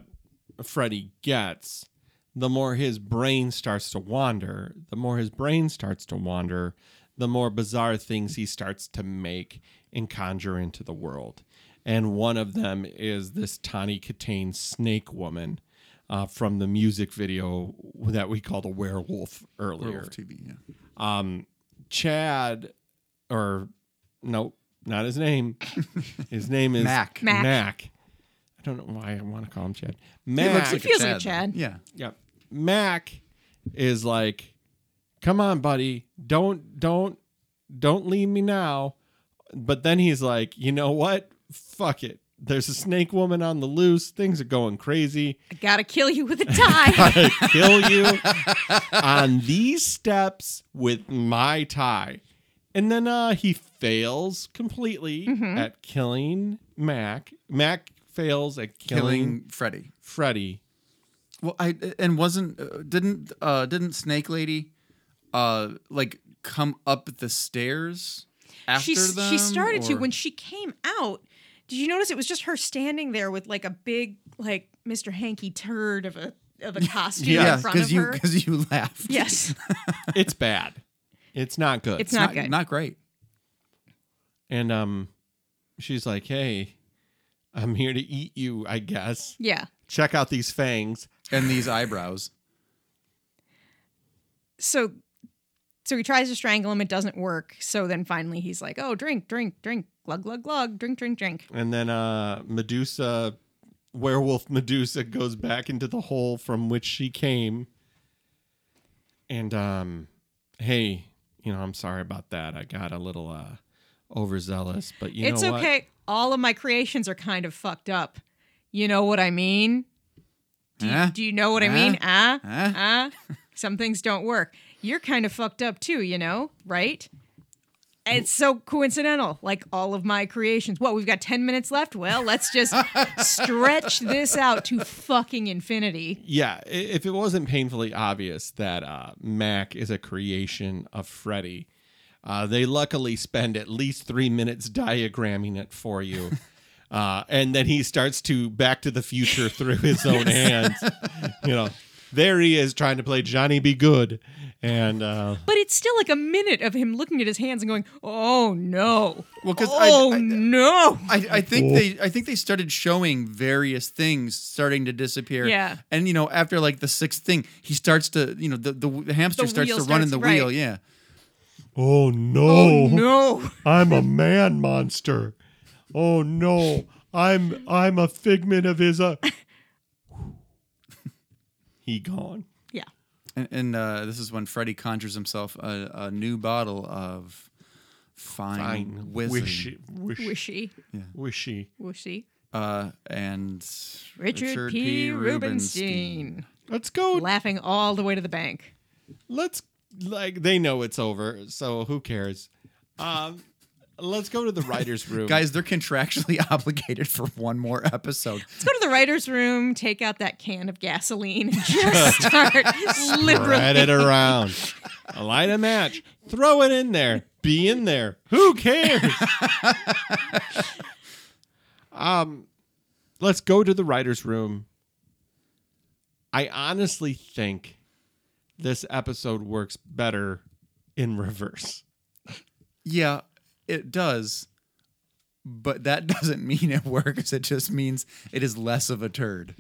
Freddy gets, the more his brain starts to wander. The more his brain starts to wander, the more bizarre things he starts to make and conjure into the world. And one of them is this Tawny Kitaen snake woman uh, from the music video that we called a werewolf earlier. Werewolf TV. Yeah. Um, Chad, or nope, not his name. His name is Mac. Mac. Mac. I don't know why I want to call him Chad. He looks like feels a like Chad. Chad. Yeah. Yep. Mac is like, "Come on, buddy. Don't don't don't leave me now." But then he's like, "You know what? Fuck it. There's a snake woman on the loose. Things are going crazy. I gotta kill you with a tie. I kill you on these steps with my tie." And then uh, he fails completely Mm-hmm. at killing Mac. Mac fails at killing, Killing Freddy. Freddy. Well, I and wasn't uh, didn't uh didn't Snake Lady uh like come up the stairs after she them? she started to or- when she came out. Did you notice it was just her standing there with like a big like Mr. Hanky turd of a of a costume yeah in front of you her? because you laughed. Yes, It's bad. It's not good. it's not, good. Not great. And um, she's like, "Hey, I'm here to eat you. I guess. yeah. Check out these fangs." And these eyebrows. So so he tries to strangle him. It doesn't work. So then finally he's like, "Oh, drink, drink, drink, glug, glug, glug, drink, drink, drink." And then uh, Medusa, werewolf Medusa, goes back into the hole from which she came. And um, hey, you know, I'm sorry about that. I got a little uh overzealous, but you it's know what? It's okay. All of my creations are kind of fucked up. You know what I mean? Do you, Huh? do you know what I Huh? mean? Ah, Huh? ah. Some things don't work. You're kind of fucked up too, you know, right? It's so coincidental, like all of my creations. What, we've got 10 minutes left? Well, let's just stretch this out to fucking infinity. Yeah, if it wasn't painfully obvious that uh, Mac is a creation of Freddy, uh, they luckily spend at least three minutes diagramming it for you. Uh, and then he starts to back to the future through his own hands. You know, there he is trying to play Johnny B. Goode. And uh, But it's still like a minute of him looking at his hands and going, oh no. Well, 'cause I- oh I- no. I, I think they I think they started showing various things starting to disappear. Yeah. And you know, after like the sixth thing, he starts to you know the the, the hamster The starts to wheel run in starts- the wheel. Yeah. oh no, Oh no. I'm a man monster. oh no, I'm I'm a figment of his. Uh... he gone. Yeah. And, and uh, this is when Freddy conjures himself a, a new bottle of fine, Fine, whizzing. wishy, wish, Wishy. wishy. Wishy. Uh, and Richard, P. Rubinstein. Let's go. Laughing all the way to the bank. Let's like they know it's over, so who cares? Um, let's go to the writers' room, Guys, they're contractually obligated for one more episode. Let's go to the writer's room, take out that can of gasoline, and just start liberally. Spread it around. Light a match. Throw it in there. Be in there. Who cares? um, let's go to the writers' room. I honestly think this episode works better in reverse. Yeah, it does. But that doesn't mean it works. It just means it is less of a turd.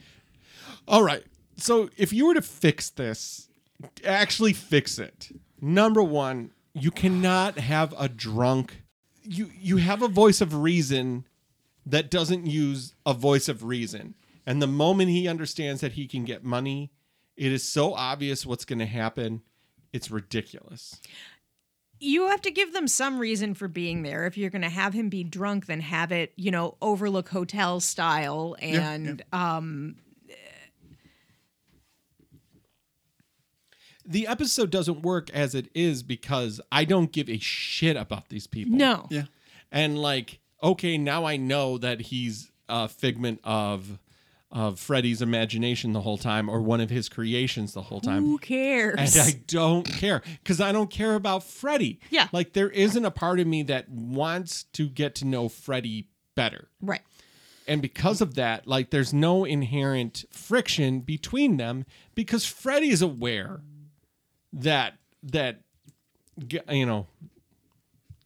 All right. So if you were to fix this, actually fix it. Number one, you cannot have a drunk. You you have a voice of reason that doesn't use a voice of reason. And the moment he understands that he can get money, it is so obvious what's going to happen. It's ridiculous. You have to give them some reason for being there. If you're going to have him be drunk, then have it, you know, Overlook Hotel style. And um, The episode doesn't work as it is because I don't give a shit about these people. no. Yeah. and like okay now i know that he's a figment of of freddy's imagination the whole time or one of his creations the whole time Who cares? and i don't care because i don't care about freddy Yeah. like there isn't a part of me that wants to get to know freddy better right. and because of that like there's no inherent friction between them because freddy is aware that that you know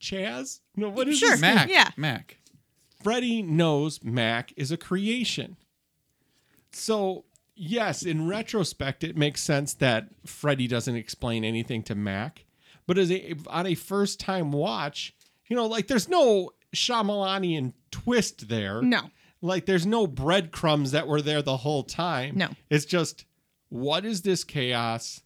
chaz no what is Sure. his Mac. Yeah. Mac. Freddy knows Mac is a creation. So, yes, in retrospect, it makes sense that Freddy doesn't explain anything to Mac. But as a, on a first time watch, you know, like there's no Shyamalanian twist there. No. Like there's no breadcrumbs that were there the whole time. No. It's just, what is this chaos?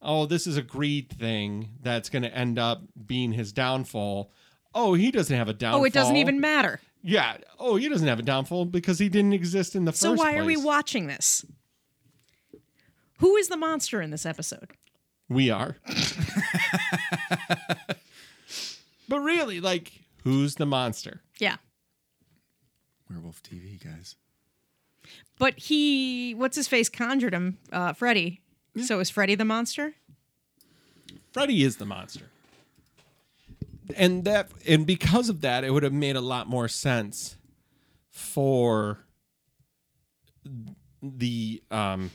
Oh, this is a greed thing that's going to end up being his downfall. Oh, he doesn't have a downfall. Oh, it doesn't even matter. Yeah. Oh, he doesn't have a downfall because he didn't exist in the So first why are we watching this? Who is the monster in this episode? We are. but really, like, who's the monster? Yeah. Werewolf TV, guys. But he, what's his face, conjured him, uh, Freddy. So is Freddy the monster? Freddy is the monster. And that and because of that, it would have made a lot more sense for the um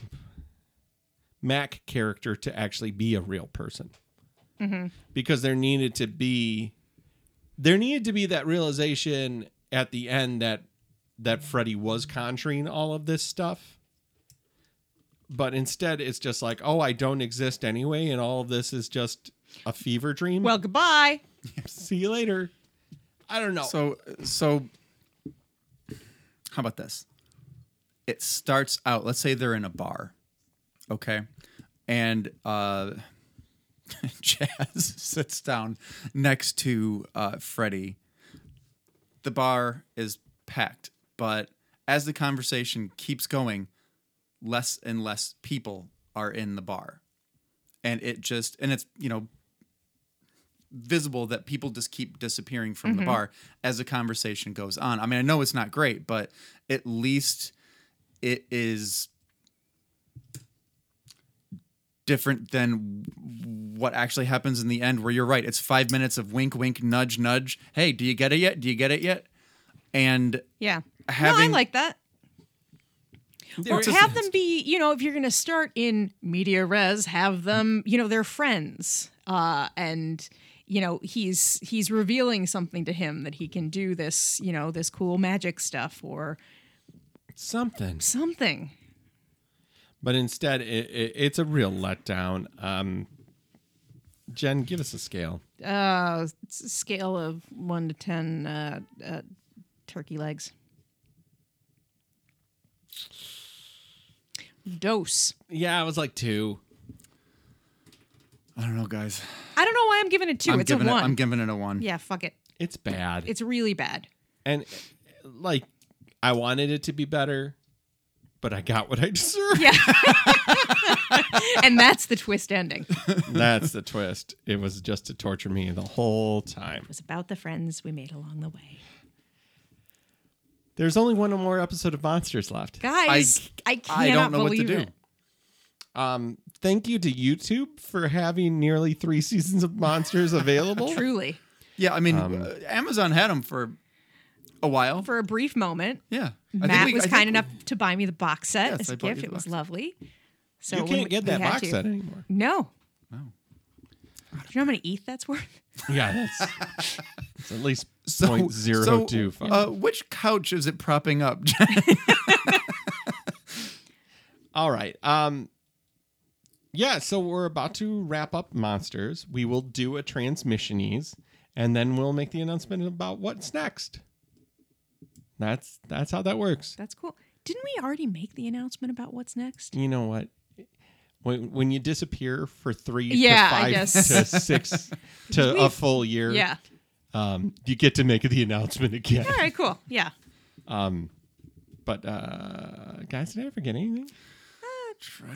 Mac character to actually be a real person. Because there needed to be there needed to be that realization at the end that that Freddy was conjuring all of this stuff. But instead it's just like, oh, I don't exist anyway, and all of this is just a fever dream. Well, goodbye. see you later. I don't know. So, so how about this? It starts out. Let's say they're in a bar, okay, and uh, Chaz sits down next to uh, Freddie. The bar is packed, but as the conversation keeps going, less and less people are in the bar, and it just and it's you know visible that people just keep disappearing from the mm-hmm. bar as the conversation goes on. I mean, I know it's not great, but at least it is different than what actually happens in the end where you're right. It's 5 minutes of wink wink nudge nudge. Hey, do you get it yet? Do you get it yet? And Yeah. Having- no, I like that. Or have them be, you know, if you're going to start in media res, have them, you know, they're friends. Uh, and, you know, he's he's revealing something to him that he can do this, you know, this cool magic stuff or something. something. But instead, it, it, it's a real letdown. Um, Jen, give us a scale. Uh, it's a scale of one to ten. Uh, uh, turkey legs. Dose. Yeah, I was like two. I don't know, guys. I don't know why I'm giving it 2 I'm it's a giving one. It, I'm giving it a one. yeah, fuck it. It's bad. It's really bad. and like I wanted it to be better, but I got what I deserved. Yeah. and that's the twist ending. It That's the twist. It was just to torture me the whole time. It was about the friends we made along the way. There's only one more episode of Monsters left. Guys, I, cannot I don't know what to do. it. Um, thank you to YouTube for having nearly three seasons of Monsters available. Truly. Yeah, I mean, Um, uh, Amazon had them for a while. For a brief moment, yeah, I think Matt we- was I think kind we- enough to buy me the box set Yes, as I a bought you gift. It was lovely. So you can't we- get that box set anymore. No. No. Do you know how many ETH that's worth? Yeah, that's it's at least So, point zero so, two five. uh, which couch is it propping up? All right. Um yeah, so we're about to wrap up monsters. We will do a transmissionese and then we'll make the announcement about what's next. That's that's how that works. That's cool. Didn't we already make the announcement about what's next? You know what? When when you disappear for 3 Yeah, to I 5 guess. to 6 to a full year, Yeah. um you get to make the announcement again. All right, cool. Yeah. Um but uh guys, did I forget anything?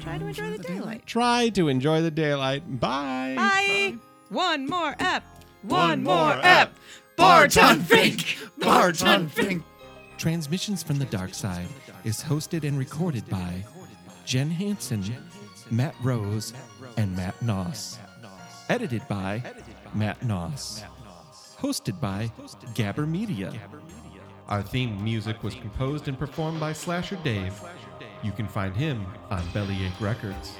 Try to enjoy the daylight. Try to enjoy the daylight. Bye. Bye. One more ep. One One, more more ep. ep. Barton Fink. Barton Fink. Transmissions from the Dark Side is hosted and recorded by Jen Hansen, Matt Rose, and Matt Noss. Edited by Matt Noss. Hosted by Gabber Media. Our theme music was composed and performed by Slasher Dave. You can find him on Bellyache Records.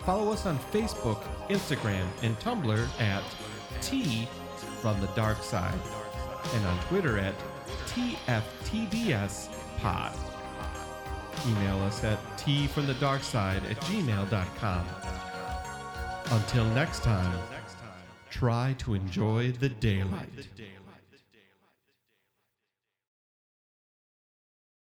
Follow us on Facebook, Instagram, and Tumblr at T from the Dark Side, and on Twitter at TFTDS Pod. Email us at T from the Dark Side at gmail.com. Until next time, try to enjoy the daylight.